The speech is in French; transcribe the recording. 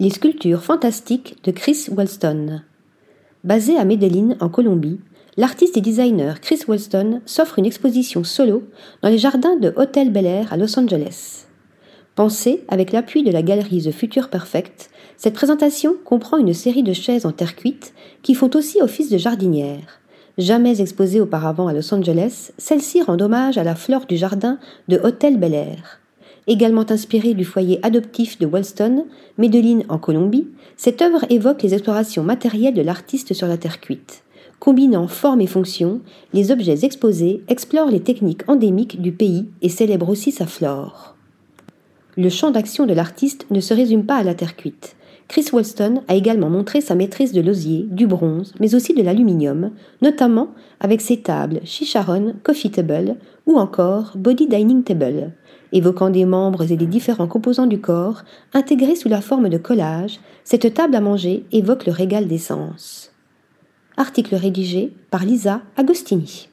Les sculptures fantastiques de Chris Wellston. Basé à Medellín, en Colombie, l'artiste et designer Chris Wellston s'offre une exposition solo dans les jardins de Hotel Bel Air à Los Angeles. Pensée avec l'appui de la galerie The Future Perfect, cette présentation comprend une série de chaises en terre cuite qui font aussi office de jardinières. Jamais exposées auparavant à Los Angeles, celles-ci rendent hommage à la flore du jardin de Hotel Bel Air. Également inspirée du foyer adoptif de Wellston, Medellín en Colombie, cette œuvre évoque les explorations matérielles de l'artiste sur la terre cuite. Combinant forme et fonction, les objets exposés explorent les techniques endémiques du pays et célèbrent aussi sa flore. Le champ d'action de l'artiste ne se résume pas à la terre cuite. Chris Wellston a également montré sa maîtrise de l'osier, du bronze, mais aussi de l'aluminium, notamment avec ses tables Chicharon Coffee Table ou encore Body Dining Table, évoquant des membres et des différents composants du corps, intégrés sous la forme de collage, cette table à manger évoque le régal des sens. Article rédigé par Lisa Agostini.